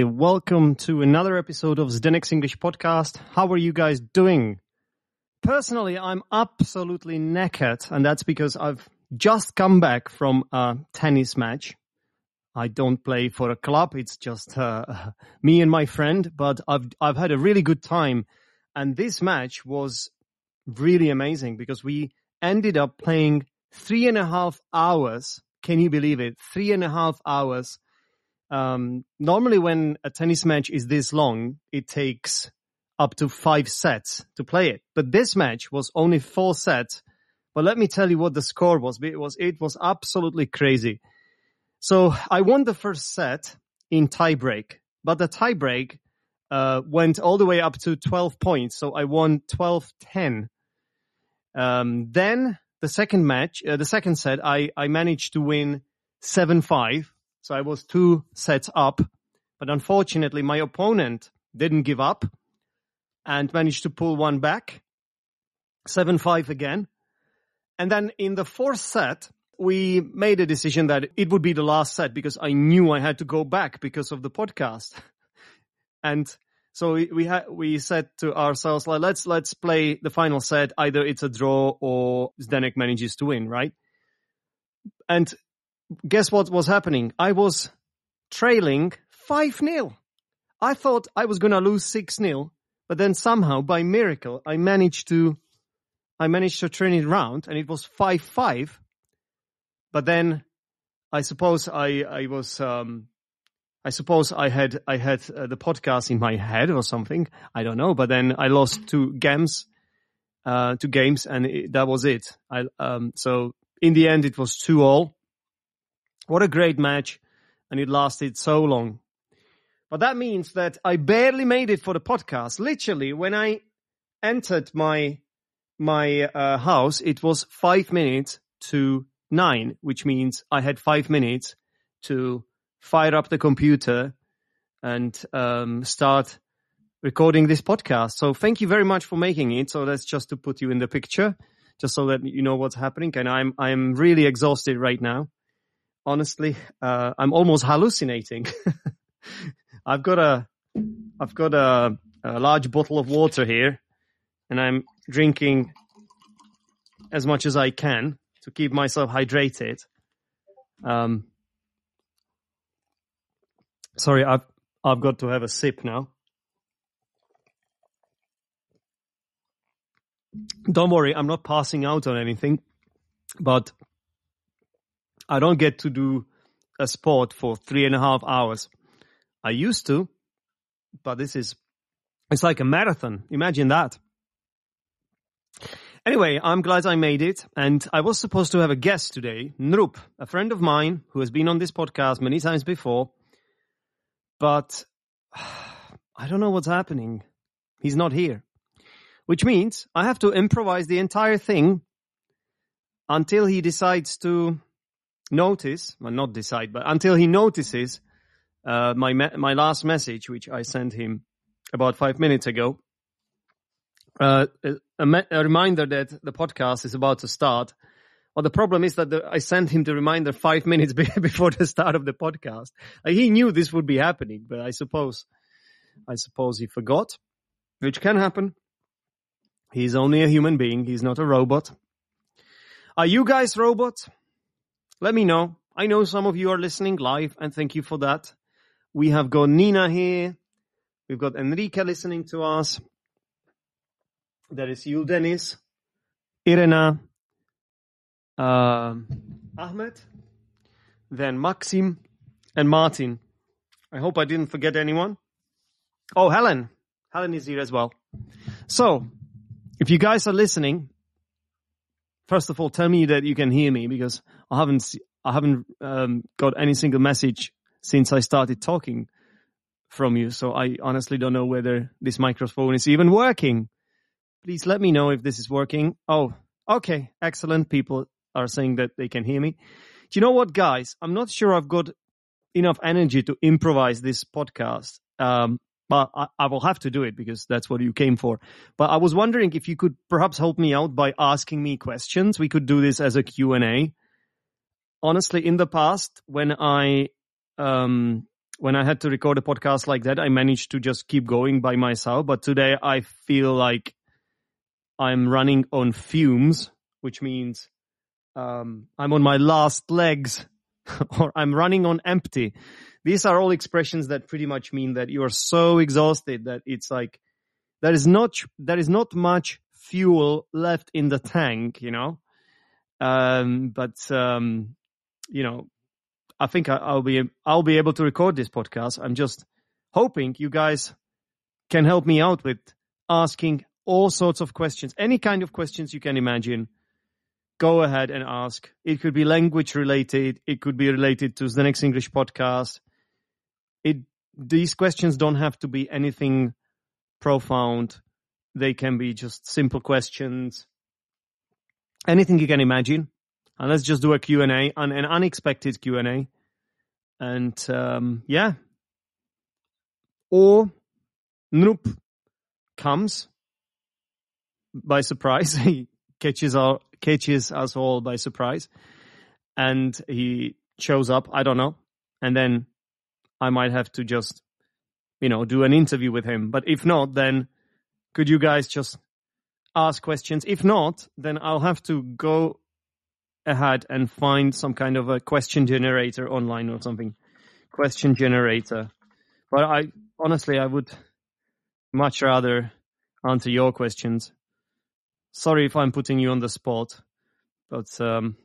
Welcome to another episode of Zdenek's English podcast. How are you guys doing? Personally, I'm absolutely knackered, and that's because I've just come back from a tennis match. I don't play for a club; it's just uh, me and my friend. But I've I've had a really good time, and this match was really amazing because we ended up playing three and a half hours. Can you believe it? Three and a half hours um, normally when a tennis match is this long, it takes up to five sets to play it. But this match was only four sets. But let me tell you what the score was. It was, it was absolutely crazy. So I won the first set in tiebreak, but the tiebreak, uh, went all the way up to 12 points. So I won 12-10. Um, then the second match, uh, the second set, I, I managed to win 7-5 so I was two sets up, but unfortunately my opponent didn't give up and managed to pull one back. 7-5 again. And then in the fourth set, we made a decision that it would be the last set because I knew I had to go back because of the podcast. and so we, we had, we said to ourselves, like, let's, let's play the final set. Either it's a draw or Zdenek manages to win, right? And guess what was happening? I was trailing 5 0. I thought I was going to lose 6 0, but then somehow by miracle I managed to I managed to turn it around and it was 5 5. But then I suppose I I was um I suppose I had I had uh, the podcast in my head or something. I don't know, but then I lost two games uh two games and it, that was it. I um so in the end it was 2 all what a great match. And it lasted so long. But that means that I barely made it for the podcast. Literally, when I entered my, my uh, house, it was five minutes to nine, which means I had five minutes to fire up the computer and um, start recording this podcast. So thank you very much for making it. So that's just to put you in the picture, just so that you know what's happening. And I'm I'm really exhausted right now honestly, uh, I'm almost hallucinating. I've got a, I've got a, a large bottle of water here and I'm drinking as much as I can to keep myself hydrated. Um, sorry, I've, I've got to have a sip now. Don't worry, I'm not passing out on anything, but I don't get to do a sport for three and a half hours. I used to, but this is, it's like a marathon. Imagine that. Anyway, I'm glad I made it. And I was supposed to have a guest today, Nrup, a friend of mine who has been on this podcast many times before. But I don't know what's happening. He's not here. Which means I have to improvise the entire thing until he decides to notice, well, not decide, but until he notices uh, my me- my last message, which I sent him about five minutes ago. Uh, a, me- a, reminder that the podcast is about to start. Well, the problem is that the, I sent him the reminder five minutes be- before the start of the podcast. He knew this would be happening, but I suppose, I suppose he forgot, which can happen. He's only a human being. He's not a robot. Are you guys robots? Let me know. I know some of you are listening live and thank you for that. We have got Nina here. We've got Enrique listening to us. There is you, Dennis, Irena, uh, Ahmed, then Maxim and Martin. I hope I didn't forget anyone. Oh, Helen. Helen is here as well. So, if you guys are listening, first of all, tell me that you can hear me because I haven't I haven't um, got any single message since I started talking from you. So I honestly don't know whether this microphone is even working. Please let me know if this is working. Oh, okay, excellent. People are saying that they can hear me. Do you know what, guys? I'm not sure I've got enough energy to improvise this podcast. Um, but I, I, will have to do it because that's what you came for. But I was wondering if you could perhaps help me out by asking me questions. We could do this as a Q&A. Honestly, in the past, when I, um, when I had to record a podcast like that, I managed to just keep going by myself. But today I feel like I'm running on fumes, which means, um, I'm on my last legs or I'm running on empty these are all expressions that pretty much mean that you are so exhausted that it's like there is not there is not much fuel left in the tank, you know. Um, but um, you know, I think I, will be I'll be able to record this podcast. I'm just hoping you guys can help me out with asking all sorts of questions, any kind of questions you can imagine. Go ahead and ask. It could be language related. It could be related to Zdenek's English podcast it these questions don't have to be anything profound. They can be just simple questions. Anything you can imagine. And let's just do a Q&A, an, an unexpected Q&A. And um, yeah. Or Nrup comes by surprise. he catches, our, catches us all by surprise. And he shows up, I don't know. And then I might have to just, you know, do an interview with him. But if not, then could you guys just ask questions? If not, then I'll have to go ahead and find some kind of a question generator online or something. Question generator. But I honestly, I would much rather answer your questions. Sorry if I'm putting you on the spot, but um,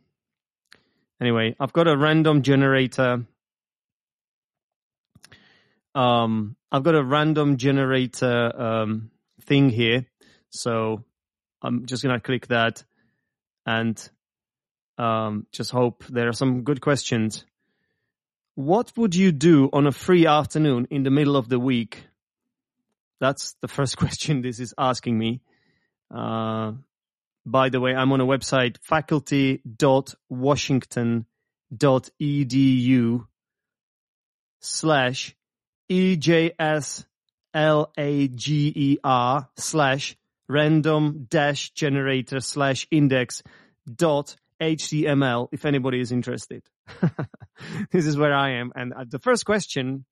anyway, I've got a random generator um, I've got a random generator um, thing here. So I'm just going to click that and um, just hope there are some good questions. What would you do on a free afternoon in the middle of the week? That's the first question this is asking me. Uh, by the way, I'm on a website, faculty.washington.edu slash EJSLAGER slash random dash generator slash index dot HTML if anybody is interested. this is where I am. And uh, the first question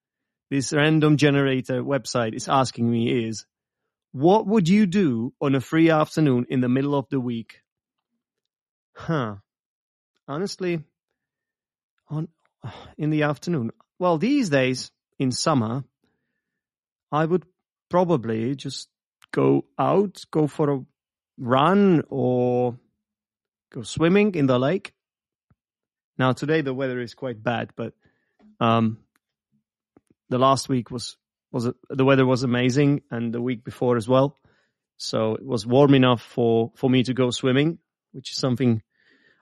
this random generator website is asking me is, what would you do on a free afternoon in the middle of the week? Huh. Honestly, on, in the afternoon. Well, these days, in summer, I would probably just go out, go for a run or go swimming in the lake. Now today the weather is quite bad, but um, the last week was was the weather was amazing, and the week before as well. So it was warm enough for for me to go swimming, which is something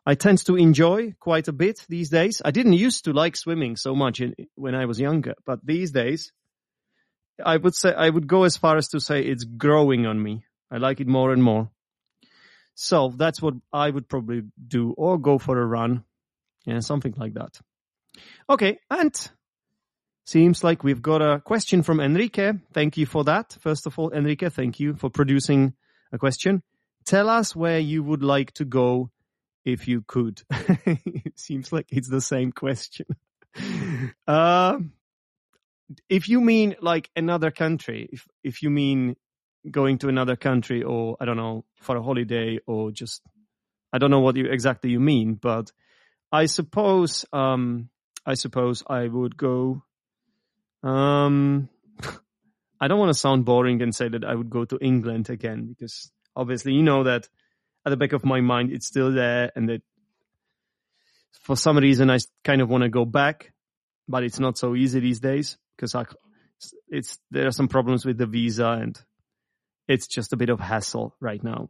I tend to enjoy quite a bit these days. I didn't used to like swimming so much in, when I was younger, but these days, I would say I would go as far as to say it's growing on me. I like it more and more. So that's what I would probably do, or go for a run, yeah, something like that. Okay, and seems like we've got a question from Enrique. Thank you for that. First of all, Enrique, thank you for producing a question. Tell us where you would like to go if you could. it seems like it's the same question. uh, if you mean like another country, if if you mean going to another country or I don't know for a holiday or just I don't know what you exactly you mean, but I suppose um I suppose I would go um I don't want to sound boring and say that I would go to England again because obviously you know that at the back of my mind, it's still there, and that for some reason I kind of want to go back, but it's not so easy these days because I, it's there are some problems with the visa, and it's just a bit of hassle right now.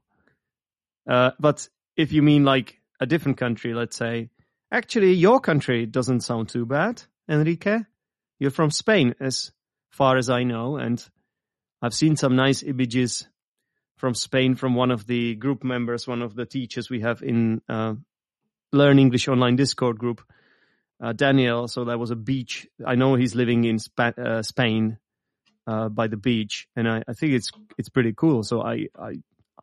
Uh, but if you mean like a different country, let's say, actually your country doesn't sound too bad, Enrique. You're from Spain, as far as I know, and I've seen some nice images from Spain from one of the group members, one of the teachers we have in uh, Learn English Online Discord group, uh, Daniel. So there was a beach. I know he's living in uh, Spain uh, by the beach, and I, I, think it's it's pretty cool. So I, I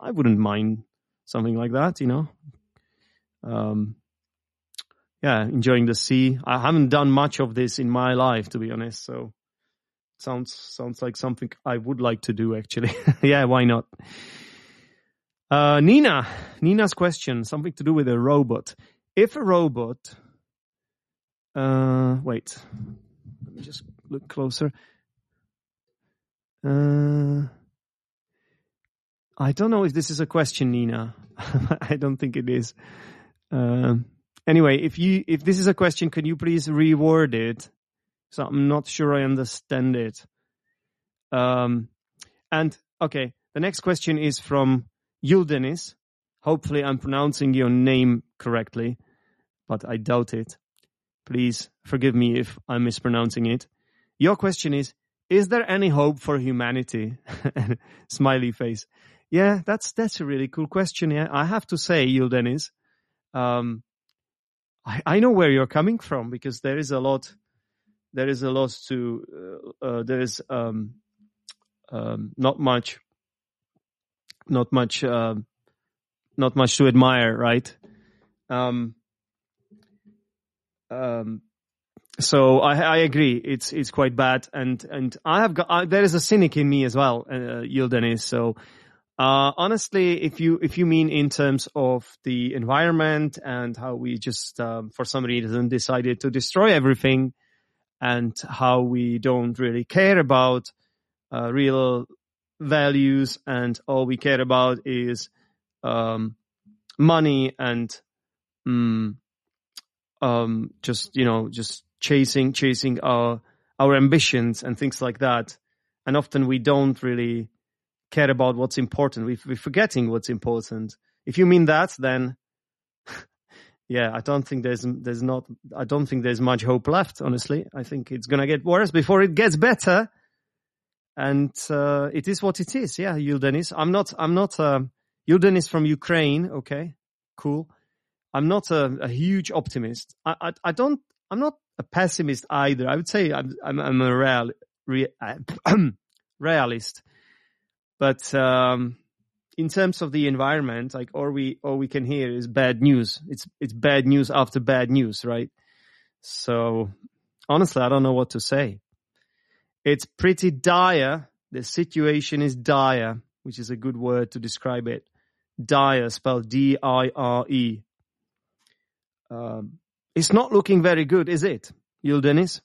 I wouldn't mind something like that, you know. Um, yeah, enjoying the sea. I haven't done much of this in my life, to be honest. So sounds sounds like something I would like to do actually. yeah, why not? Uh, Nina, Nina's question, something to do with a robot. If a robot, uh, wait, let me just look closer. Uh, I don't know if this is a question, Nina. I don't think it is. Um, anyway, if you if this is a question, can you please reword it? So I'm not sure I understand it. Um, and okay, the next question is from Yuldenis. Hopefully, I'm pronouncing your name correctly, but I doubt it. Please forgive me if I'm mispronouncing it. Your question is Is there any hope for humanity? Smiley face. Yeah, that's that's a really cool question. Yeah, I have to say, Yuldenis, um, I, I know where you're coming from because there is a lot there is a lot to uh, uh, there is um, um, not much not much uh, not much to admire right um, um, so I, I agree. It's it's quite bad. And and I have got I, there is a cynic in me as well uh, Yuldenis so uh, honestly, if you if you mean in terms of the environment and how we just um, for some reason decided to destroy everything, and how we don't really care about uh, real values and all we care about is um, money and um, um, just you know just chasing chasing our our ambitions and things like that and often we don't really care about what's important we, we're forgetting what's important if you mean that then yeah, I don't think there's there's not I don't think there's much hope left. Honestly, I think it's gonna get worse before it gets better, and uh, it is what it is. Yeah, Yuldenis. I'm not I'm not uh, Yuldenis from Ukraine. Okay, cool. I'm not a, a huge optimist. I, I, I don't I'm not a pessimist either. I would say I'm I'm, I'm a real, real realist, but um, in terms of the environment, like all we all we can hear is bad news. It's it's bad news after bad news, right? So honestly, I don't know what to say. It's pretty dire. The situation is dire, which is a good word to describe it. Dire, spelled D-I-R-E. Um, it's not looking very good, is it, Dennis?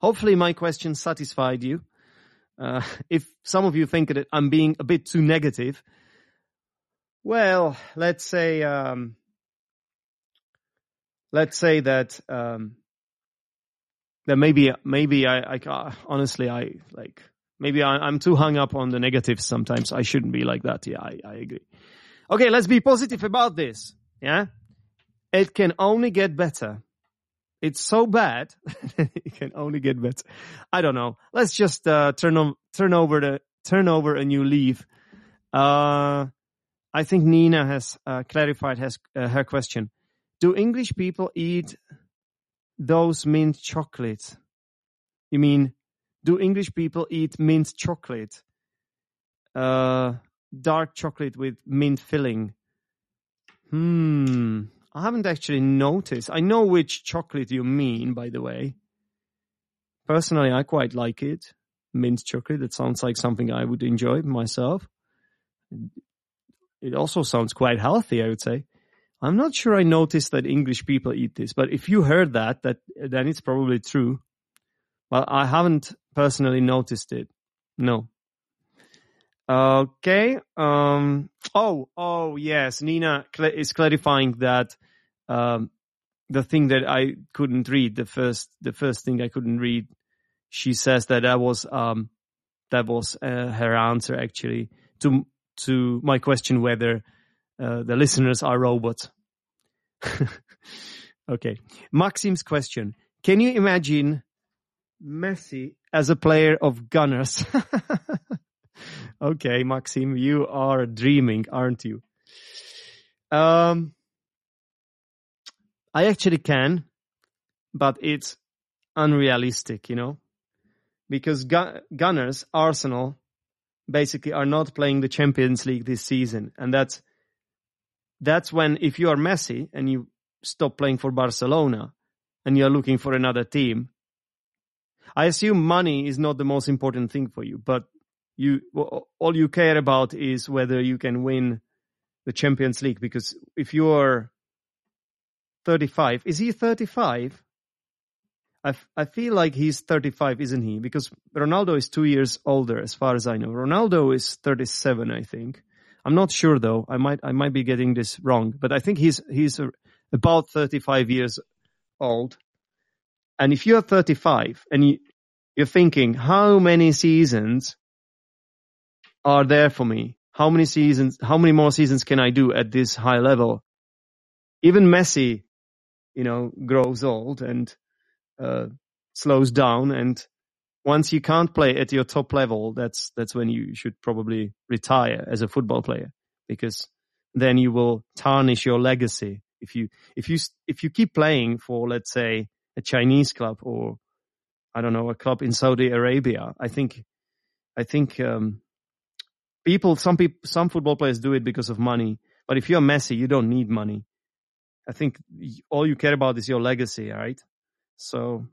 Hopefully my question satisfied you. Uh, if some of you think that I'm being a bit too negative, well, let's say um, let's say that um, that maybe maybe I, I honestly I like maybe I, am too hung up on the negatives sometimes. I shouldn't be like that. Yeah, I, I agree. Okay, let's be positive about this. Yeah, it can only get better. It's so bad, it can only get better. I don't know. Let's just uh, turn on turn over the turn over a new leaf. Uh, I think Nina has uh, clarified has, uh, her question. Do English people eat those mint chocolates? You mean, do English people eat mint chocolate? Uh, dark chocolate with mint filling. Hmm. I haven't actually noticed. I know which chocolate you mean, by the way. Personally, I quite like it. Mint chocolate. It sounds like something I would enjoy myself it also sounds quite healthy, I would say. I'm not sure I noticed that English people eat this, but if you heard that, that then it's probably true. Well, I haven't personally noticed it. No. Okay. Um, oh, oh, yes. Nina is clarifying that um, the thing that I couldn't read, the first, the first thing I couldn't read, she says that that was um, that was uh, her answer actually to to my question whether uh, the listeners are robots. okay. Maxim's question. Can you imagine Messi as a player of Gunners? okay, Maxim, you are dreaming, aren't you? Um, I actually can, but it's unrealistic, you know, because gu- Gunners, Arsenal, basically are not playing the Champions League this season, and that's that's when if you are Messi and you stop playing for Barcelona and you're looking for another team, I assume money is not the most important thing for you, but you all you care about is whether you can win the Champions League because if you're 35, is he 35? I, I feel like he's 35, isn't he? Because Ronaldo is two years older, as far as I know. Ronaldo is 37, I think. I'm not sure though. I might I might be getting this wrong, but I think he's he's about 35 years old. And if you're 35 and you, you're thinking, how many seasons are there for me? How many seasons, how many more seasons can I do at this high level? Even Messi, you know, grows old and uh, slows down. And once you can't play at your top level, that's, that's when you should probably retire as a football player because then you will tarnish your legacy. If you, if you, if you keep playing for, let's say, a Chinese club or I don't know, a club in Saudi Arabia, I think, I think, um, people, some people, some football players do it because of money. But if you're Messi, you don't need money. I think all you care about is your legacy, right? So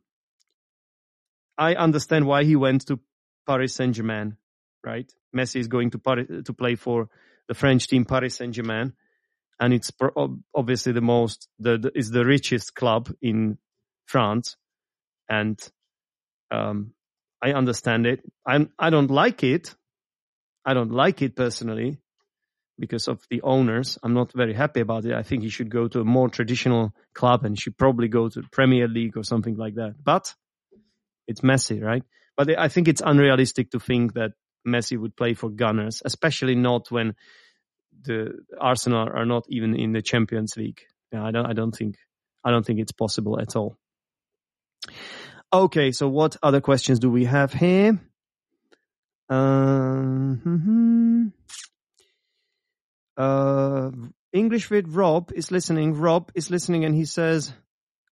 I understand why he went to Paris Saint Germain, right? Messi is going to Paris, to play for the French team Paris Saint Germain, and it's obviously the most the, the is the richest club in France, and um, I understand it. I I don't like it, I don't like it personally because of the owners. I'm not very happy about it. I think he should go to a more traditional club and should probably go to the Premier League or something like that. But it's Messi, right? But I think it's unrealistic to think that Messi would play for Gunners, especially not when the Arsenal are not even in the Champions League. Yeah, I don't, I don't think, I don't think it's possible at all. Okay, so what other questions do we have here? Um, uh, English with Rob is listening. Rob is listening and he says,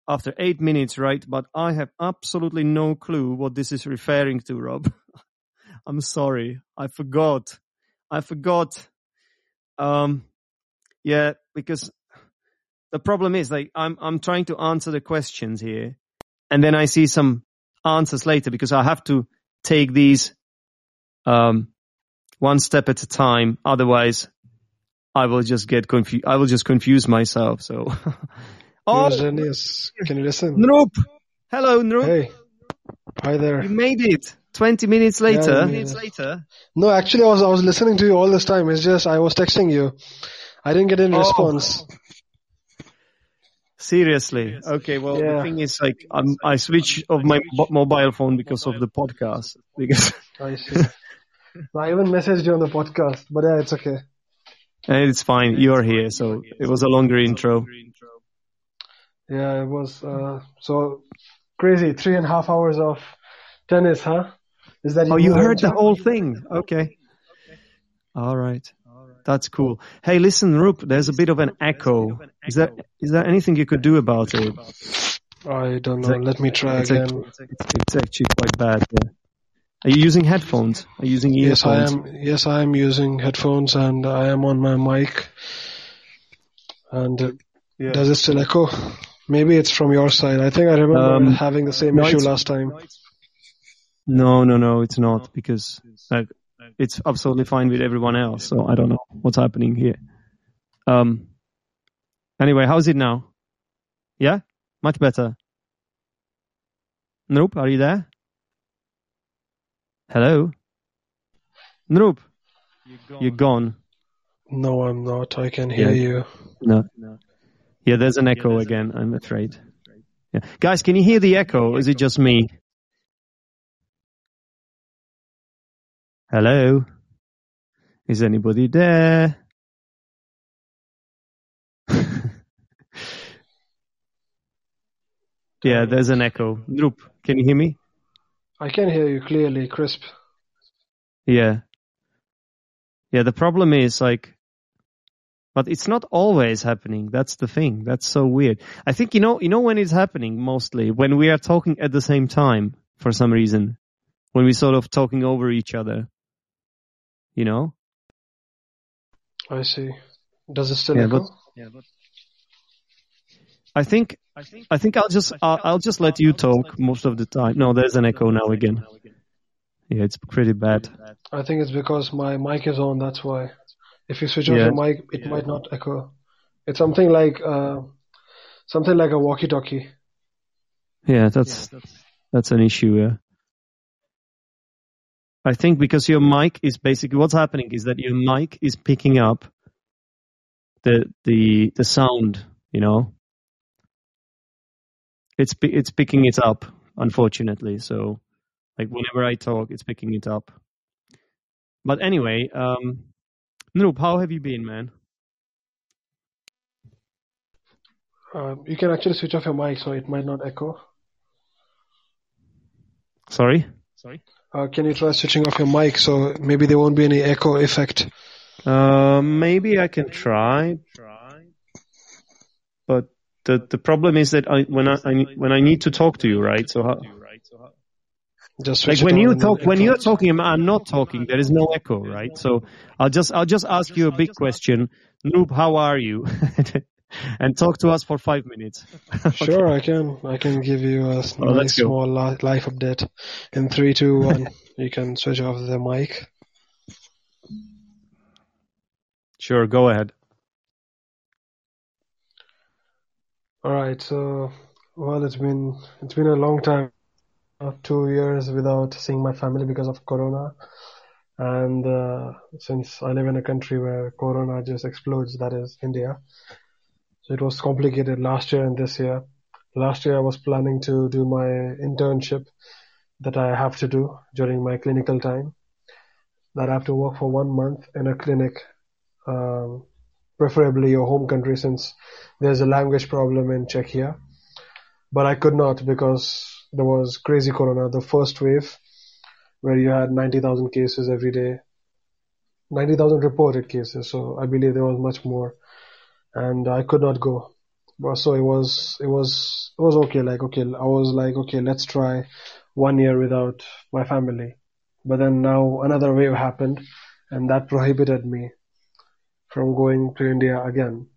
after eight minutes, right? But I have absolutely no clue what this is referring to, Rob. I'm sorry. I forgot. I forgot. Um, yeah, because the problem is like I'm, I'm trying to answer the questions here and then I see some answers later because I have to take these um, one step at a time. Otherwise, I will just get confused. I will just confuse myself. So, oh, yes. Can you listen? Nope. Hello, Nrup. Hey, hi there. You made it. Twenty minutes later. Yeah, minutes later. No, actually, I was I was listening to you all this time. It's just I was texting you. I didn't get any oh. response. Seriously. Okay. Well, yeah. the thing is, like, I'm, I switch off my mobile phone because of the podcast. Because I see. I even messaged you on the podcast, but yeah, it's okay. It's fine. You're here, so it was a longer intro. Yeah, it was. Uh, so crazy. Three and a half hours of tennis, huh? Is that? Oh, you heard the whole thing. Okay. All right. That's cool. Hey, listen, Nrup, there's a bit of an echo. Is there is there anything you could do about it? I don't know. Let me try again. it's actually quite bad. Yeah. Are you using headphones? Are you using earphones? Yes, I am. Yes, I am using headphones, and I am on my mic. And uh, yeah. does it still echo? Maybe it's from your side. I think I remember um, having the same no, issue last time. No, no, no, it's not because like, it's absolutely fine with everyone else. So I don't know what's happening here. Um. Anyway, how's it now? Yeah, much better. Nrup. Are you there? Hello? Nrup. You're gone. No, I'm not. I can hear yeah. you. No. no. Yeah, there's an echo yeah, there's again, I'm afraid. Yeah. Guys, can you hear the echo? Is it just me? Hello? Is anybody there? yeah, there's an echo. Nrup, can you hear me? I can hear you clearly, crisp. Yeah. Yeah, the problem is like, but it's not always happening. That's the thing. That's so weird. I think, you know, you know when it's happening mostly? When we are talking at the same time for some reason. When we sort of talking over each other. You know? I see. Does it still yeah, echo? But, yeah, but I think I think I'll just I'll, I'll just let you talk most of the time. No, there's an echo now again. Yeah, it's pretty bad. I think it's because my mic is on. That's why. If you switch off yeah. your mic, it yeah. might not echo. It's something like uh, something like a walkie-talkie. Yeah, that's that's an issue. Yeah. I think because your mic is basically what's happening is that your mic is picking up the the the sound, you know, it's it's picking it up, unfortunately. So, like whenever I talk, it's picking it up. But anyway, um, Nrup, how have you been, man? Uh, you can actually switch off your mic so it might not echo. Sorry? Sorry? Uh, can you try switching off your mic so maybe there won't be any echo effect? Uh, maybe I can try. The the problem is that I when I, I when I need to talk to you, right? So how, just like when you talk when you're talking, I'm not talking. There is no echo, right? So I'll just I'll just ask you a big question, Nrup. How are you? and talk to us for five minutes. okay. Sure, I can. I can give you a oh, nice small life update in three, two, one. you can switch off the mic. Sure, go ahead. All right. So, well, it's been it's been a long time, two years without seeing my family because of Corona, and uh, since I live in a country where Corona just explodes, that is India. So it was complicated last year and this year. Last year I was planning to do my internship that I have to do during my clinical time. That I have to work for one month in a clinic um, preferably your home country since there's a language problem in Czechia. But I could not because there was crazy corona, the first wave where you had 90,000 cases every day, 90,000 reported cases. So I believe there was much more and I could not go. So it was, it was, it was okay. Like, okay, I was like, okay, let's try one year without my family. But then now another wave happened and that prohibited me from going to India again.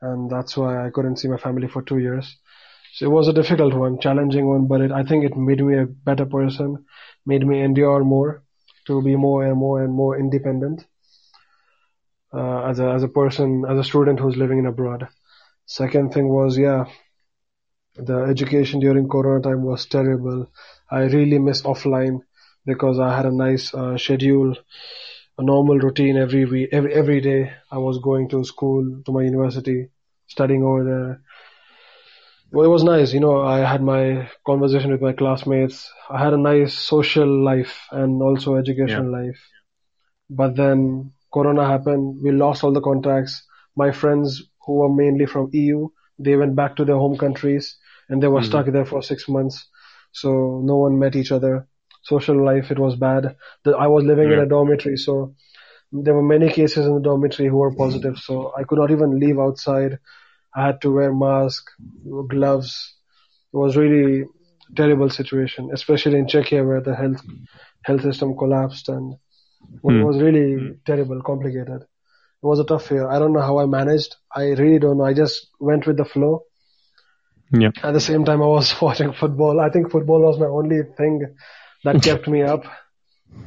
And that's why I couldn't see my family for two years. So it was a difficult one, challenging one, but it, I think it made me a better person, made me endure more, to be more and more and more independent uh, as a as a person, as a student who's living in abroad. Second thing was, yeah, the education during Corona time was terrible. I really miss offline because I had a nice uh, schedule a normal routine every week, every every day. I was going to school, to my university, studying over there. Well, it was nice, you know. I had my conversation with my classmates. I had a nice social life and also educational yeah. life. But then Corona happened. We lost all the contacts. My friends who were mainly from EU, they went back to their home countries and they were mm-hmm. stuck there for six months. So no one met each other social life, it was bad. The, I was living yeah. in a dormitory, so there were many cases in the dormitory who were positive, so I could not even leave outside. I had to wear mask, gloves. It was really terrible situation, especially in Czechia where the health health system collapsed and mm. it was really mm. terrible, complicated. It was a tough year. I don't know how I managed. I really don't know. I just went with the flow. Yeah. At the same time, I was watching football. I think football was my only thing that kept me up.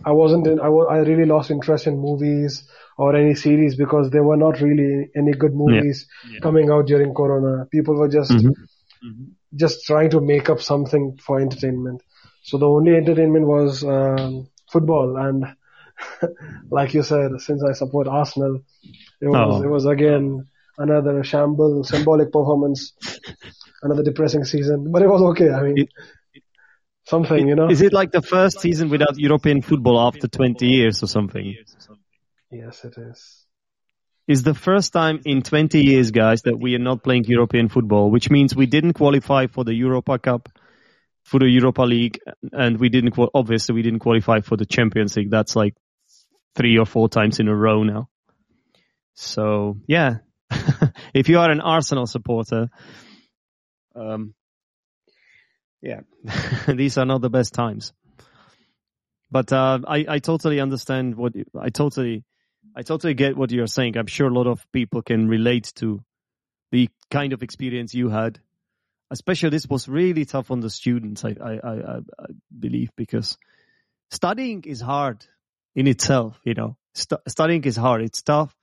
I wasn't in, I, was, I really lost interest in movies or any series because there were not really any good movies yeah. Yeah. coming out during Corona. People were just, mm-hmm. mm-hmm. just trying to make up something for entertainment. So the only entertainment was, um, football and like you said, since I support Arsenal, it was, oh. it was again another shamble, symbolic performance, another depressing season, but it was okay. I mean, it, something, you know. Is it like the first season without European football after 20 years or something? Yes, it is. is the first time in 20 years, guys, that we are not playing European football, which means we didn't qualify for the Europa Cup, for the Europa League, and we didn't, obviously, we didn't qualify for the Champions League. That's like three or four times in a row now. So, yeah, if you are an Arsenal supporter, um, yeah, these are not the best times. But uh, I, I totally understand what I totally I totally get what you're saying. I'm sure a lot of people can relate to the kind of experience you had. Especially this was really tough on the students, I, I, I, I believe, because studying is hard in itself, you know. St- studying is hard. It's tough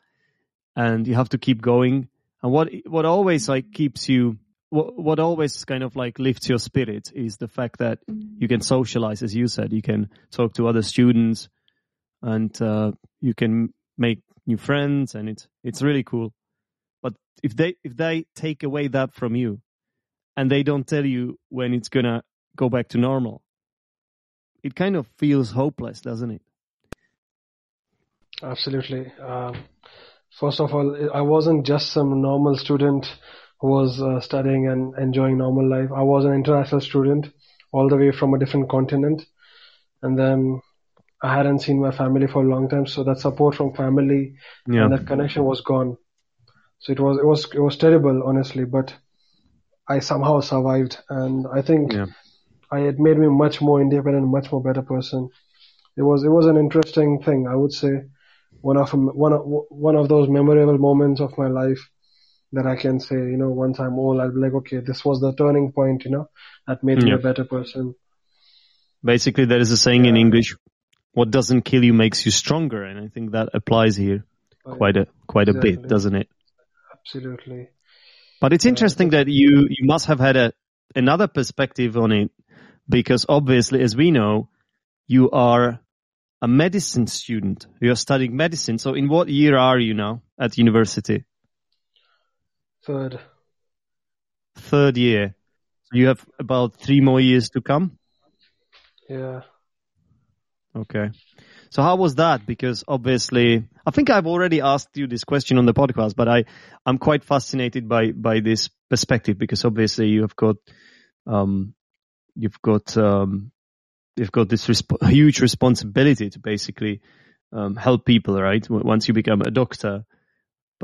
and you have to keep going. And what, what always like keeps you, what, what always kind of like lifts your spirit is the fact that you can socialize, as you said, you can talk to other students and, uh, you can make new friends and it's it's really cool. But if they if they take away that from you and they don't tell you when it's gonna go back to normal it kind of feels hopeless doesn't it? Absolutely. Um, first of all i wasn't just some normal student who was uh, studying and enjoying normal life i was an international student all the way from a different continent and then I hadn't seen my family for a long time, so that support from family yeah. and that connection was gone. So it was it was it was terrible, honestly, but I somehow survived, and I think yeah. I it made me much more independent, much more better person. It was it was an interesting thing, I would say, one of one of one of those memorable moments of my life that I can say, you know, once I'm old, I'll be like, okay, this was the turning point, you know, that made yeah. me a better person. Basically, there is a saying yeah. in English, what doesn't kill you makes you stronger, and I think that applies here oh, quite a quite exactly. a bit, doesn't it? Absolutely. But it's interesting that you you must have had a another perspective on it because obviously, as we know, you are a medicine student. You are studying medicine. So, in what year are you now at university? Third. Third year. So you have about three more years to come. Yeah. Okay. So how was that? Because obviously, I think I've already asked you this question on the podcast, but I, I'm quite fascinated by, by this perspective because obviously you have got, um, you've got, um, you've got this resp- huge responsibility to basically, um, help people, right? Once you become a doctor.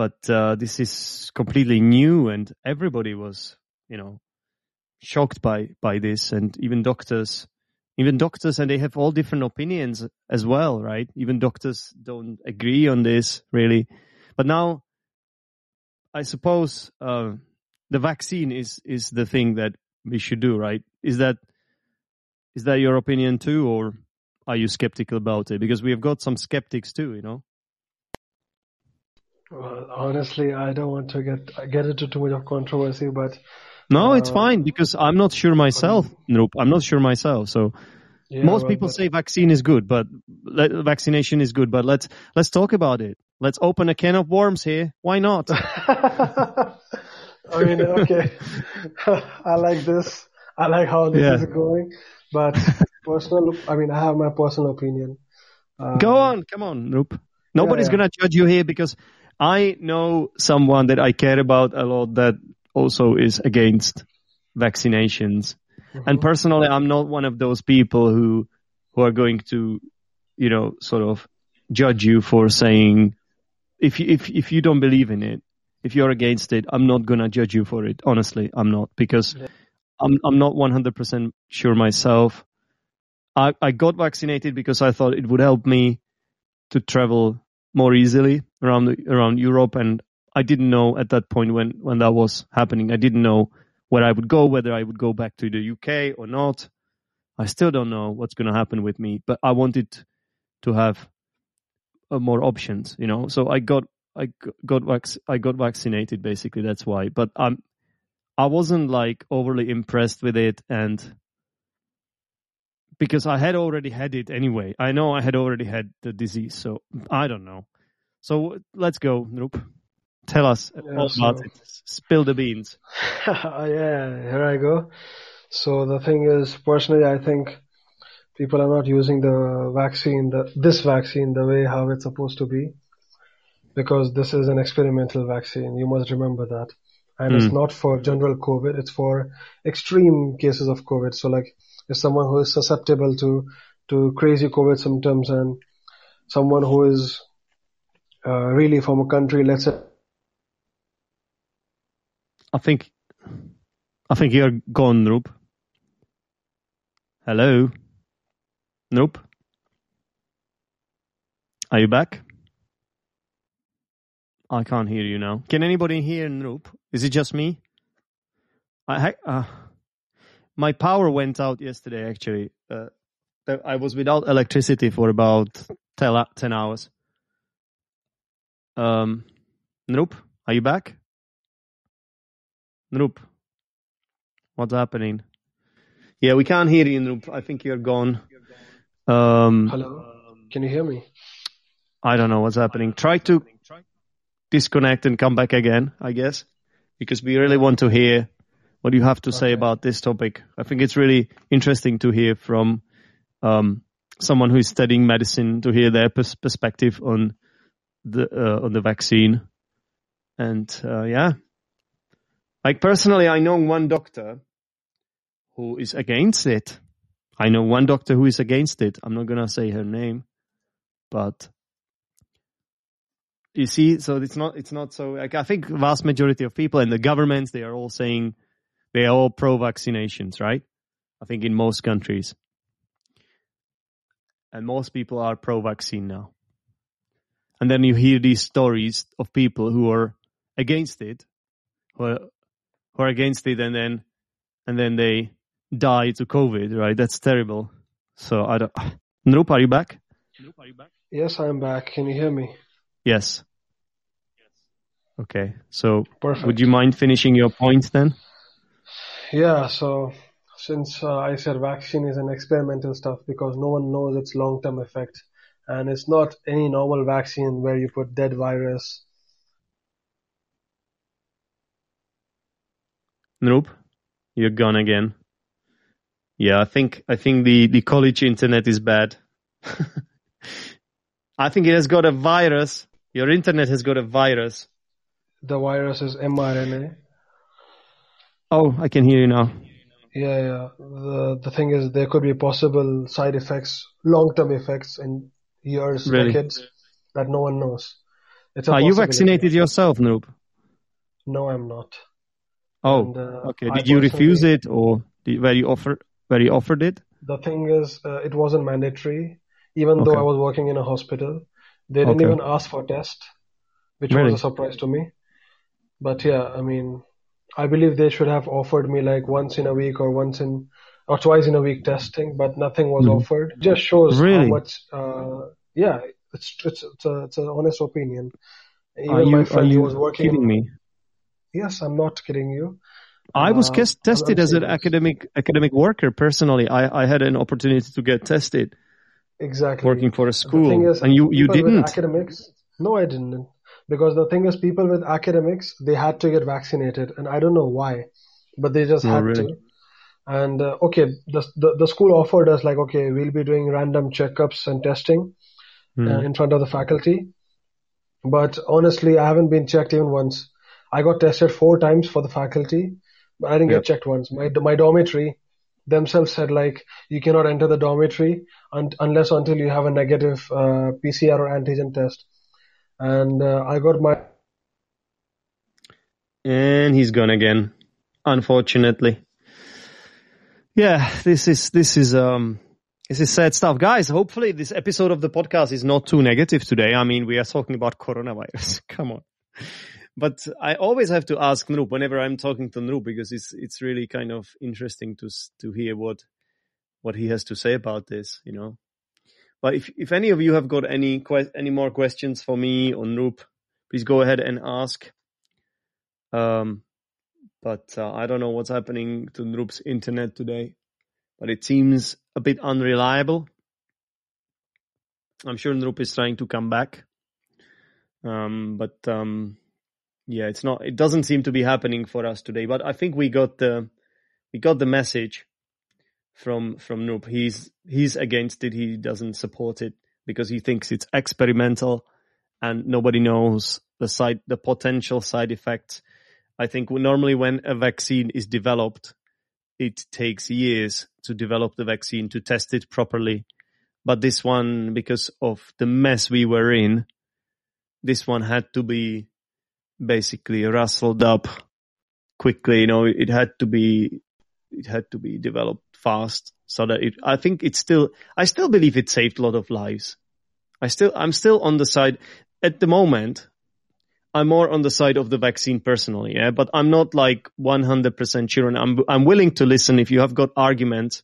But, uh, this is completely new and everybody was, you know, shocked by, by this and even doctors, even doctors and they have all different opinions as well, right? Even doctors don't agree on this really. But now, I suppose uh, the vaccine is is the thing that we should do, right? Is that is that your opinion too, or are you skeptical about it? Because we have got some skeptics too, you know. Well, honestly, I don't want to get get into too much of controversy, but no, it's uh, fine because I'm not sure myself. Nope, I'm not sure myself. So yeah, most well, people but... say vaccine is good, but vaccination is good. But let's let's talk about it. Let's open a can of worms here. Why not? I mean, okay, I like this. I like how this yeah. is going. But personal, I mean, I have my personal opinion. Um, Go on, come on, Nrup. Nobody's yeah, yeah. gonna judge you here because I know someone that I care about a lot that also is against vaccinations. Mm-hmm. And personally, I'm not one of those people who, who are going to, you know, sort of judge you for saying, if you, if, if you don't believe in it, if you're against it, I'm not going to judge you for it. Honestly, I'm not because yeah. I'm, I'm not 100% sure myself. I, I got vaccinated because I thought it would help me to travel more easily around the, around Europe and I didn't know at that point when, when that was happening. I didn't know where I would go, whether I would go back to the UK or not. I still don't know what's going to happen with me, but I wanted to have uh, more options, you know. So I got I got vac- I got vaccinated basically. That's why. But I'm I wasn't like overly impressed with it, and because I had already had it anyway. I know I had already had the disease, so I don't know. So let's go, Nrup. Tell us yeah, all so, about it. Spill the beans. yeah, here I go. So the thing is, personally, I think people are not using the vaccine, the this vaccine, the way how it's supposed to be. because this is an experimental vaccine. You must remember that. And it's Mm. not for general COVID. It's for extreme cases of COVID. So like if someone who is susceptible to, to crazy COVID symptoms and someone who is uh, really from a country, let's say I think, I think you're gone, Nrup. Hello? Nrup. Are you back? I can't hear you now. Can anybody hear Nrup? Is it just me? I uh, my power went out yesterday. Actually, uh, I was without electricity for about 10, 10 hours. Um, Nrup, are you back? Nrup, what's happening? Yeah, we can't hear you, Nrup. I think you're gone. Um, hello, can you hear me? I don't know what's happening. Try to disconnect and come back again, I guess, because we really want to hear what do you have to say about this topic. I think it's really interesting to hear from um, someone who is studying medicine to hear their pers- perspective on the uh, on the vaccine. And uh, yeah, like personally, I know one doctor who is against it. I know one doctor who is against it. I'm not gonna say her name, but you see, so it's not it's not so like I think vast majority of people and the governments they are all saying they are all pro vaccinations, right? I think in most countries. And most people are pro vaccine now. And then you hear these stories of people who are against it, who are, who are against it and then and then they die to COVID, right? That's terrible. So I don't Nrup, are you back? Yes, I'm back. Can you hear me? Yes. Okay. So Perfect. would you mind finishing your points then? Yeah, so since uh, I said vaccine is an experimental stuff because no one knows its long-term effect and it's not any normal vaccine where you put dead virus. Nrup. You're gone again. Yeah, I think I think the, the college internet is bad. I think it has got a virus. Your internet has got a virus. The virus is mRNA. Oh, I can hear you now. Yeah, yeah. The the thing is there could be possible side effects, long-term effects in years, Really? decades that no one knows. It's a Are you vaccinated yourself, Nrup? No, I'm not. Oh, And, uh, okay. I Did you refuse it or did, were you offer were you offered it? The thing is, uh, it wasn't mandatory. Even though I was working in a hospital, they didn't Okay. even ask for a test, which Really? was a surprise to me. But yeah, I mean, I believe they should have offered me like once in a week or once in or twice in a week testing, but nothing was Mhm. offered. Just shows Really? how much. Uh, yeah, it's it's it's a, it's an honest opinion. Even are you my friend who you was working. kidding me? Yes, I'm not kidding you. I was Uh, tested as an academic academic worker personally. I, I had an opportunity to get tested Exactly. working for a school, is, and you you didn't. academics. No, I didn't. Because the thing is, people with academics, they had to get vaccinated, and I don't know why, but they just Oh, had really? to. And uh, okay, the, the the school offered us like, okay, we'll be doing random checkups and testing Hmm. uh, in front of the faculty. But honestly, I haven't been checked even once. I got tested four times for the faculty, but I didn't Yep. get checked once. My my dormitory themselves said like you cannot enter the dormitory un- unless until you have a negative uh, PCR or antigen test. And uh, I got my and he's gone again, unfortunately. Yeah, this is this is um this is sad stuff, guys. Hopefully, this episode of the podcast is not too negative today. I mean, we are talking about coronavirus. Come on. But I always have to ask Nrup whenever I'm talking to Nrup because it's it's really kind of interesting to to hear what what he has to say about this, you know. But if if any of you have got any que- any more questions for me or Nrup, please go ahead and ask. Um, but uh, I don't know what's happening to Nrup's internet today, but it seems a bit unreliable. I'm sure Nrup is trying to come back. Um, but um, yeah, it's not. It doesn't seem to be happening for us today. But I think we got the we got the message from from Nrup. He's he's against it. He doesn't support it because he thinks it's experimental and nobody knows the side, the potential side effects. I think normally when a vaccine is developed, it takes years to develop the vaccine to test it properly. But this one, because of the mess we were in, this one had to be basically rustled up quickly. You know, it had to be, it had to be developed fast so that it, I think it's still, I still believe it saved a lot of lives. I still, I'm still on the side at the moment. I'm more on the side of the vaccine personally, yeah, but I'm not like 100% sure and I'm, I'm willing to listen. If you have got arguments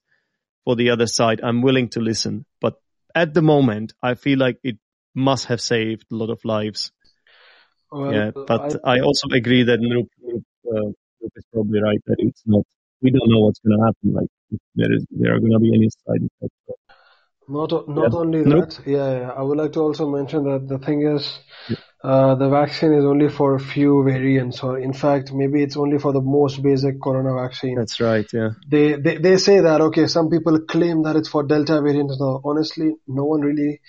for the other side, I'm willing to listen. But at the moment, I feel like it must have saved a lot of lives. Well, yeah, but I, I, also agree that Nrup, uh, is probably right that it's not. We don't know what's going to happen. Like there is, there are going to be any side effects. Not not yeah. only nope. that, yeah, yeah, I would like to also mention that the thing is, yeah. uh, the vaccine is only for a few variants, or in fact, maybe it's only for the most basic corona vaccine. That's right, yeah. They they they say that okay, some people claim that it's for Delta variant. No, honestly, no one really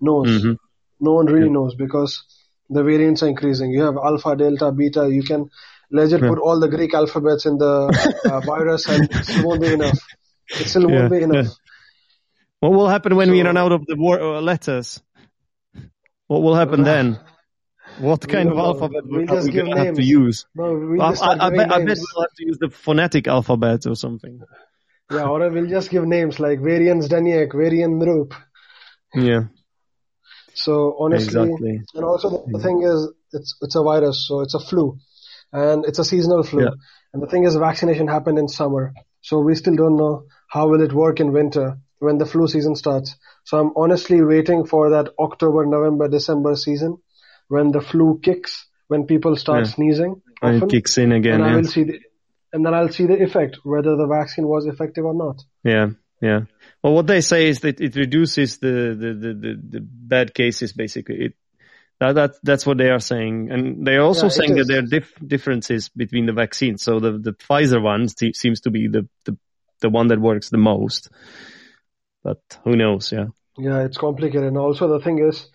knows. Mm-hmm. No one really yeah. knows because the variants are increasing. You have Alpha, Delta, Beta. You can legit put all the Greek alphabets in the uh, virus, and it won't be enough. It still won't be enough. What will happen when so, we run out of the war, uh, letters? What will happen uh, then? What kind of alphabet we'll are we going to have to use? No, I, I, I, bet, I, bet, we'll have to use the phonetic alphabet or something. Yeah, or we'll just give names like Variant Zdenek, Variant Nrup. Yeah. So honestly, exactly. and also the, the, thing is, it's it's a virus, so it's a flu, and it's a seasonal flu. Yeah. And the thing is, vaccination happened in summer, so we still don't know how will it work in winter when the flu season starts. So I'm honestly waiting for that October, November, December season when the flu kicks, when people start yeah. sneezing. Often, it kicks in again. And yeah. I will see the, and then I'll see the effect, whether the vaccine was effective or not. Yeah, yeah. Well, what they say is that it reduces the, the, the, the, the bad cases, basically. It, that, that, that's what they are saying. And they're also yeah, saying that there are dif- differences between the vaccines. So the, the Pfizer one seems to be the, the, the one that works the most but who knows? Yeah. Yeah, it's complicated. And also the thing is,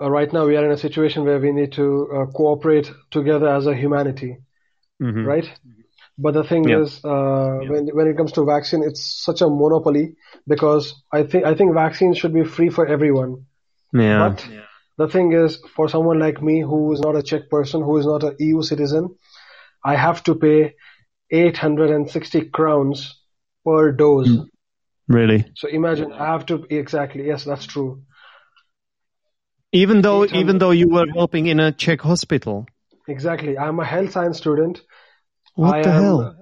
uh, right now we are in a situation where we need to uh, cooperate together as a humanity, mm-hmm. right? But the thing yeah. is, uh, yeah. when when it comes to vaccine, it's such a monopoly because I think I think vaccines should be free for everyone. Yeah. But yeah. The thing is, for someone like me who is not a Czech person, who is not an EU citizen, I have to pay 860 crowns per dose. Mm. Really? So imagine I have to exactly yes, that's true. Even though even though you were helping in a Czech hospital. Exactly. I'm a health science student. What I the am, hell?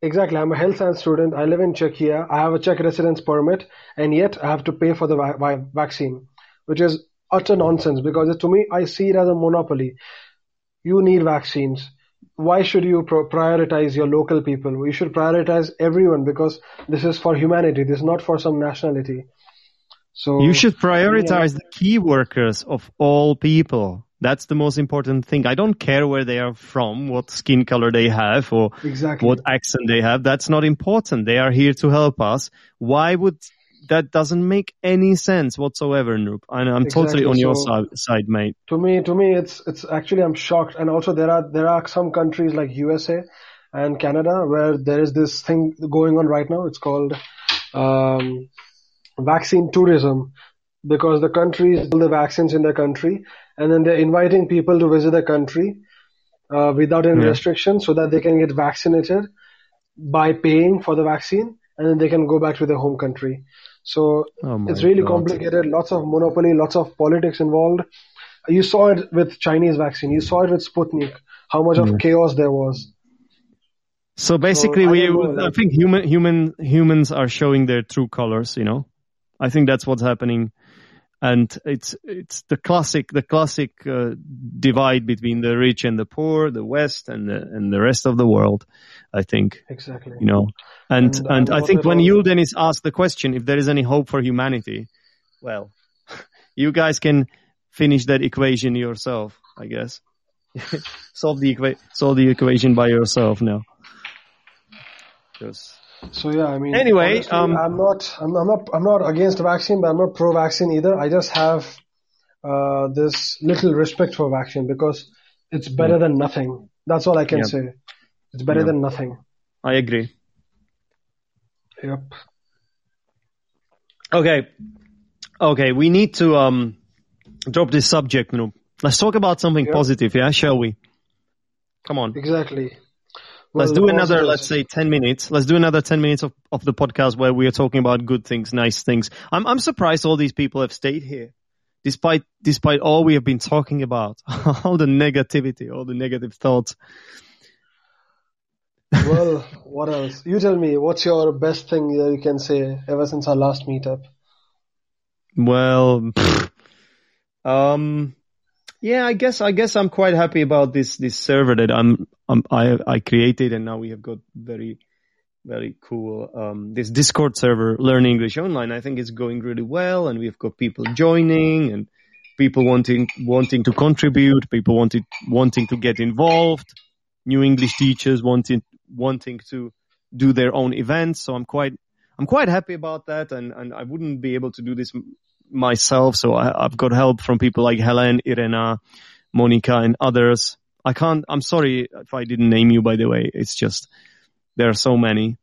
Exactly. I'm a health science student. I live in Czechia. I have a Czech residence permit, and yet I have to pay for the va- vaccine, which is utter nonsense because to me, I see it as a monopoly. You need vaccines why should you pro- prioritize your local people? You should prioritize everyone because this is for humanity. This is not for some nationality. So you should prioritize yeah. the key workers of all people. That's the most important thing. I don't care where they are from, what skin color they have, or exactly. what accent they have. That's not important. They are here to help us. Why would that doesn't make any sense whatsoever. And I'm exactly. totally on your side, side, mate. To me, to me, it's it's actually I'm shocked. And also there are there are some countries like USA and Canada where there is this thing going on right now. It's called um, vaccine tourism because the countries build the vaccines in their country and then they're inviting people to visit the country uh, without any yeah. restrictions so that they can get vaccinated by paying for the vaccine and then they can go back to their home country. So oh it's really God. complicated. Lots of monopoly, lots of politics involved. You saw it with Chinese vaccine. You saw it with Sputnik. How much of mm. chaos there was. So basically, so, we I, like, I think human human humans are showing their true colors. You know, I think that's what's happening and it's it's the classic the classic uh, divide between the rich and the poor, the West and the and the rest of the world. I think exactly. You know, and and, and I think when Yuldenis asked the question if there is any hope for humanity, well, you guys can finish that equation yourself, I guess. solve the equa- solve the equation by yourself now. Because so yeah, I mean. Anyway, honestly, um, I'm not, I'm, I'm, not, I'm not against vaccine, but I'm not pro-vaccine either. I just have uh, this little respect for vaccine because it's better Yeah. than nothing. That's all I can say. It's better than nothing. I agree. Yep. Okay. Okay, we need to um drop this subject, know. Let's talk about something Yeah. positive, yeah, shall we? Come on. Exactly. Let's do another, let's say 10 minutes. Let's do another 10 minutes of, of the podcast where we are talking about good things, nice things. I'm, I'm surprised all these people have stayed here. Despite, despite all we have been talking about, all the negativity, all the negative thoughts. well, what else? You tell me, what's your best thing that you can say ever since our last meetup? Well, um, yeah, I guess I guess I'm quite happy about this this server that I'm, I'm I I created, and now we have got very very cool um this Discord server, Learn English Online. I think it's going really well, and we've got people joining and people wanting wanting to contribute, people wanting wanting to get involved, new English teachers wanting wanting to do their own events. So I'm quite I'm quite happy about that, and, and I wouldn't be able to do this myself. So I, I've got help from people like Helen, Irena, Monica, and others. I can't. I'm sorry if I didn't name you. By the way, it's just there are so many,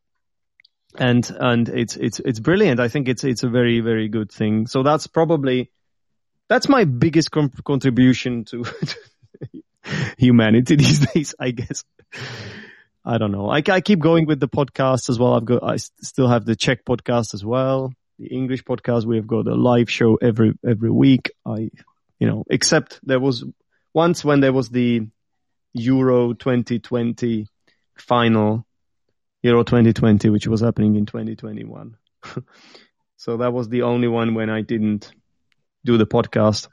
and and it's it's it's brilliant. I think it's it's a very very good thing. So that's probably that's my biggest com- contribution to humanity these days. I guess. I don't know. I, I keep going with the podcast as well. I've got, I s- still have the Czech podcast as well. The English podcast. We've got a live show every, every week. I, you know, except there was once when there was the Euro 2020 final, Euro 2020, which was happening in 2021. so that was the only one when I didn't do the podcast.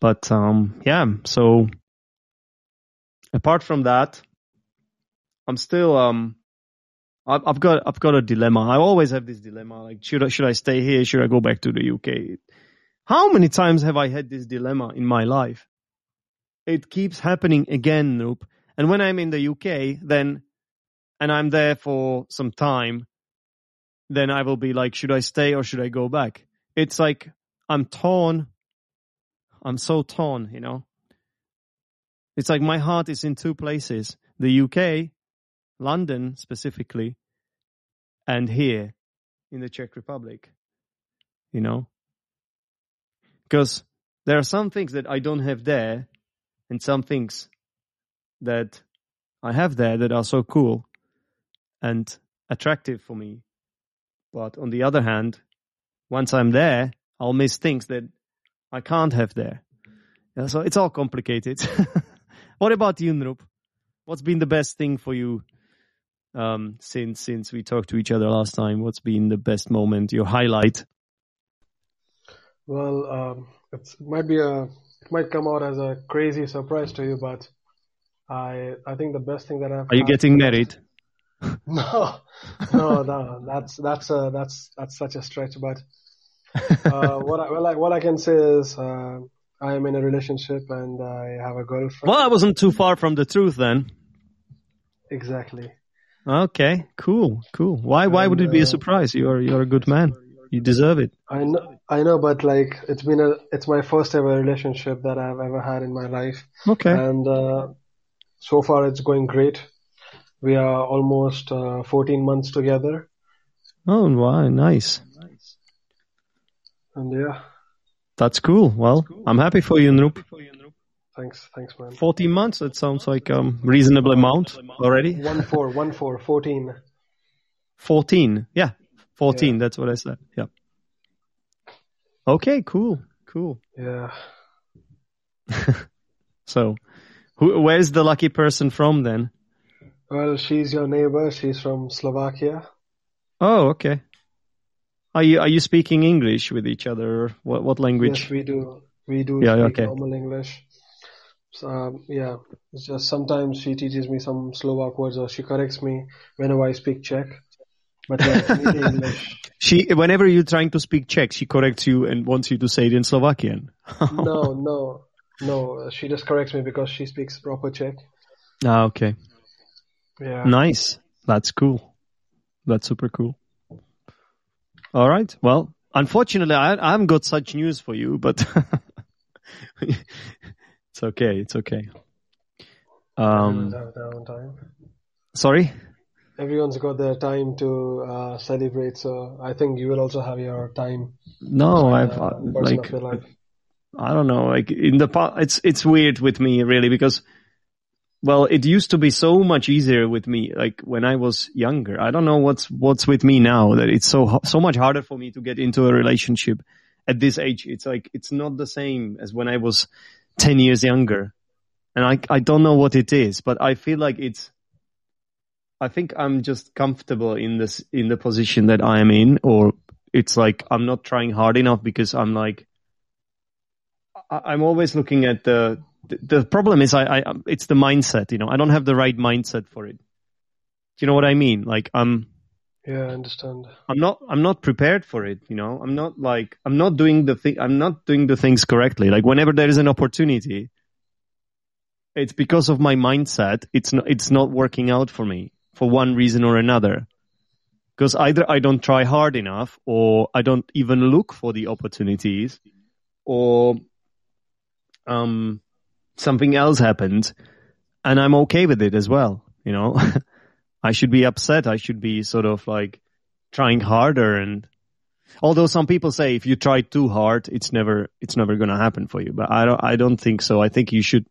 But, um, yeah, so apart from that, I'm still um I've, got I've got a dilemma. I always have this dilemma like should I should I stay here? Should I go back to the UK? How many times have I had this dilemma in my life? It keeps happening again, Nrup. And when I'm in the UK, then and I'm there for some time, then I will be like, should I stay or should I go back? It's like I'm torn. I'm so torn, you know. It's like my heart is in two places. The UK London specifically, and here in the Czech Republic. You know? Because there are some things that I don't have there, and some things that I have there that are so cool and attractive for me. But on the other hand, once I'm there, I'll miss things that I can't have there. So it's all complicated. what about you, Nrup? What's been the best thing for you um, since since we talked to each other last time? What's been the best moment, your highlight? Well, um, it might be a, it might come out as a crazy surprise to you, but I, I think the best thing that I've. Are you getting married? No, no, no. That's that's uh, that's that's such a stretch. But uh, what I well, I, what I can say is uh, I am in a relationship and I have a girlfriend. Well, I wasn't too far from the truth then. Exactly. Okay, cool, cool. Why why would it be a uh, surprise? You're you're a good man. You deserve it. I know, I know, but like it's been a, it's my first ever relationship that I've ever had in my life, Okay. and uh, so far it's going great. We are almost uh, 14 months together, Oh wow, nice. and yeah, That's cool. Well, I'm happy for you, Nrup. Thanks, thanks, man. 14 months. That sounds like um reasonable amount already. One four, one four, 14. 14. Yeah, 14. That's what I said. Yeah. Okay, cool, cool. Yeah. So, who, where's the lucky person from then? Well, she's your neighbor. She's from Slovakia. Oh, okay. Are you are you speaking English with each other? Or what what language? Yes, we do. We do Yeah, speak okay. normal English. So, um, yeah, it's just sometimes she teaches me some Slovak words or she corrects me whenever I speak Czech. But yeah. She whenever you're trying to speak Czech, she corrects you and wants you to say it in Slovakian. No, no, no. She just corrects me because she speaks proper Czech. Ah, okay. Yeah. Nice. That's cool. That's super cool. All right. Well, unfortunately, I, I haven't got such news for you, but it's okay. It's okay. Um, their own time. sorry. Everyone's got their time to uh, celebrate, so I think you will also have your time. No, I've uh, uh, like of your life. I don't know. Like in the past, it's it's weird with me really because, well, it used to be so much easier with me. Like when I was younger, I don't know what's what's with me now that it's so so much harder for me to get into a relationship at this age. It's like it's not the same as when I was ten years younger, and I I don't know what it is, but I feel like it's. I think I'm just comfortable in this in the position that I am in, or it's like I'm not trying hard enough because I'm like I- I'm always looking at the the, the problem is I, I it's the mindset you know I don't have the right mindset for it. Do you know what I mean? Like I'm Yeah, I understand. I'm not I'm not prepared for it. You know I'm not like I'm not doing the thing I'm not doing the things correctly. Like whenever there is an opportunity, it's because of my mindset. It's not it's not working out for me for one reason or another. Because either I don't try hard enough, or I don't even look for the opportunities, or um, something else happened, and I'm okay with it as well. You know, I should be upset. I should be sort of like trying harder. And although some people say if you try too hard, it's never it's never going to happen for you. But I don't I don't think so. I think you should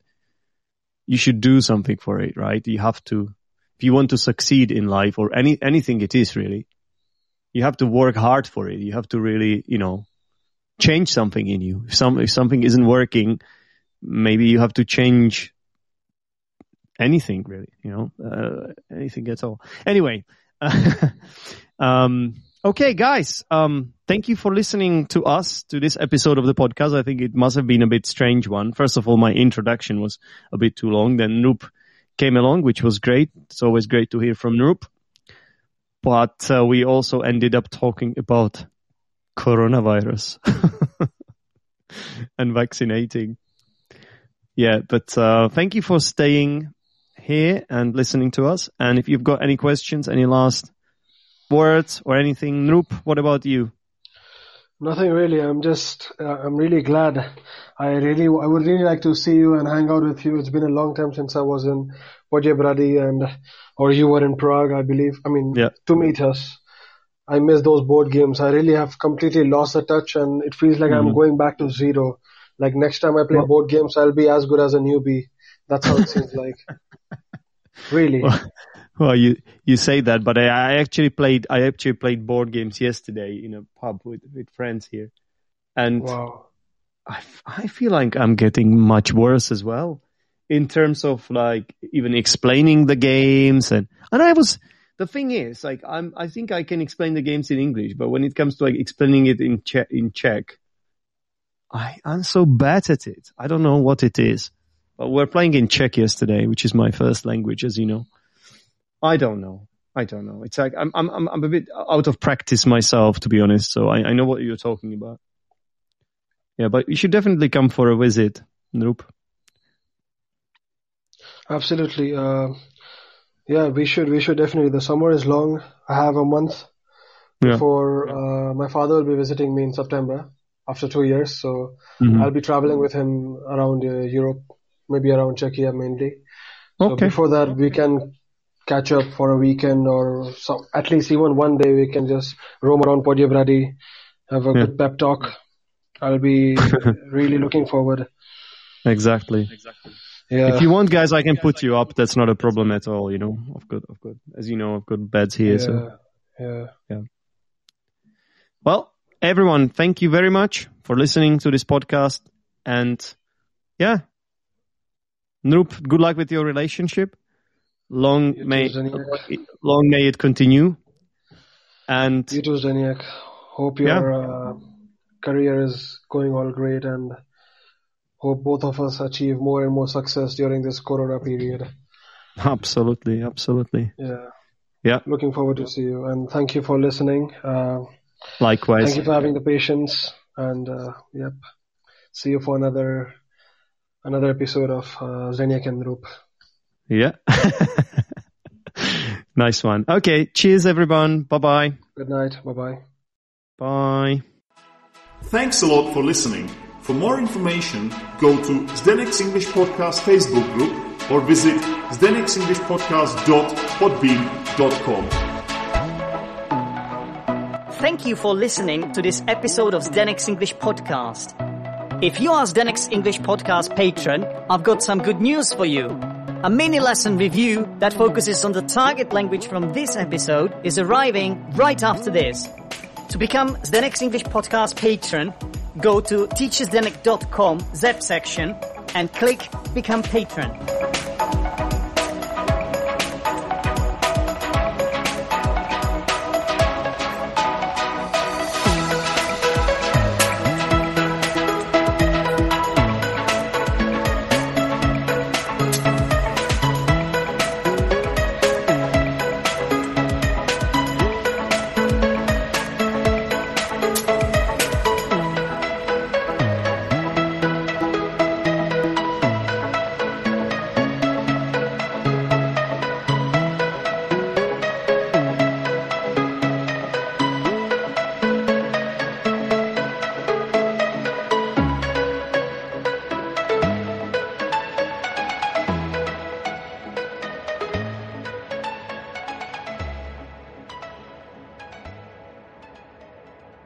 you should do something for it, right? You have to if you want to succeed in life or any anything it is really. You have to work hard for it. You have to really, you know, change something in you. If some if something isn't working, maybe you have to change anything really, you know, uh, anything at all. Anyway, um, okay, guys, um, thank you for listening to us to this episode of the podcast. I think it must have been a bit strange one. First of all, my introduction was a bit too long. Then Nrup came along, which was great. It's always great to hear from Nrup. But uh, we also ended up talking about coronavirus and vaccinating. Yeah, but uh, thank you for staying here and listening to us. And if you've got any questions, any last words or anything, Nrup, what about you? Nothing really. I'm just, uh, I'm really glad. I really, I would really like to see you and hang out with you. It's been a long time since I was in Poděbrady and, or you were in Prague, I believe. I mean, Yeah. to meet us. I miss those board games. I really have completely lost the touch and it feels like I'm Mhm. going back to zero. Like next time I play Well- board games, I'll be as good as a newbie. That's how it seems like. Really. Well, well, you you say that, but I, I actually played I actually played board games yesterday in a pub with with friends here, and Wow. I feel like I'm getting much worse as well in terms of like even explaining the games and and I was the thing is like I'm I think I can explain the games in English but when it comes to like explaining it in Czech in Czech I I'm so bad at it I don't know what it is but we're playing in Czech yesterday which is my first language as you know I don't know I don't know it's like I'm I'm I'm a bit out of practice myself to be honest so I I know what you're talking about yeah, but you should definitely come for a visit, Nrup. Absolutely. Uh, yeah, we should. We should definitely. The summer is long. I have a month Yeah. before uh, my father will be visiting me in September after two years. So Mhm. I'll be traveling with him around uh, Europe, maybe around Czechia mainly. Okay. So before that, we can catch up for a weekend or some, at least even one day we can just roam around Poděbrady, have a Yeah. good pep talk. I'll be really looking forward. Exactly. Exactly. Yeah. If you want, guys, I can put you up. That's not a problem at all. You know, I've got, I've got, as you know, I've got beds here. yeah. So, Yeah. well, everyone, thank you very much for listening to this podcast. And yeah, Nrup, good luck with your relationship. Long You may, long may it continue. And You too, Zdenek. Hope your uh, career is going all great and hope both of us achieve more and more success during this corona period. absolutely, absolutely. Yeah. Yeah. Looking forward to see you and thank you for listening. Uh, Likewise. thank you for having the patience and uh, yep. See you for another another episode of uh, Zdenek and Nrup. Yeah. nice one. Okay. Cheers, everyone. Bye-bye. Good night. Bye bye. Bye. Thanks a lot for listening. For more information, go to Zdenek's English Podcast Facebook group or visit zdenek'senglishpodcast.podbean.com. Thank you for listening to this episode of Zdenek's English Podcast. If you are Zdenek's English Podcast patron, I've got some good news for you. A mini lesson review that focuses on the target language from this episode is arriving right after this. To become Zdenek's English Podcast patron, go to teacherzdenek.com ZEP section and click Become Patron.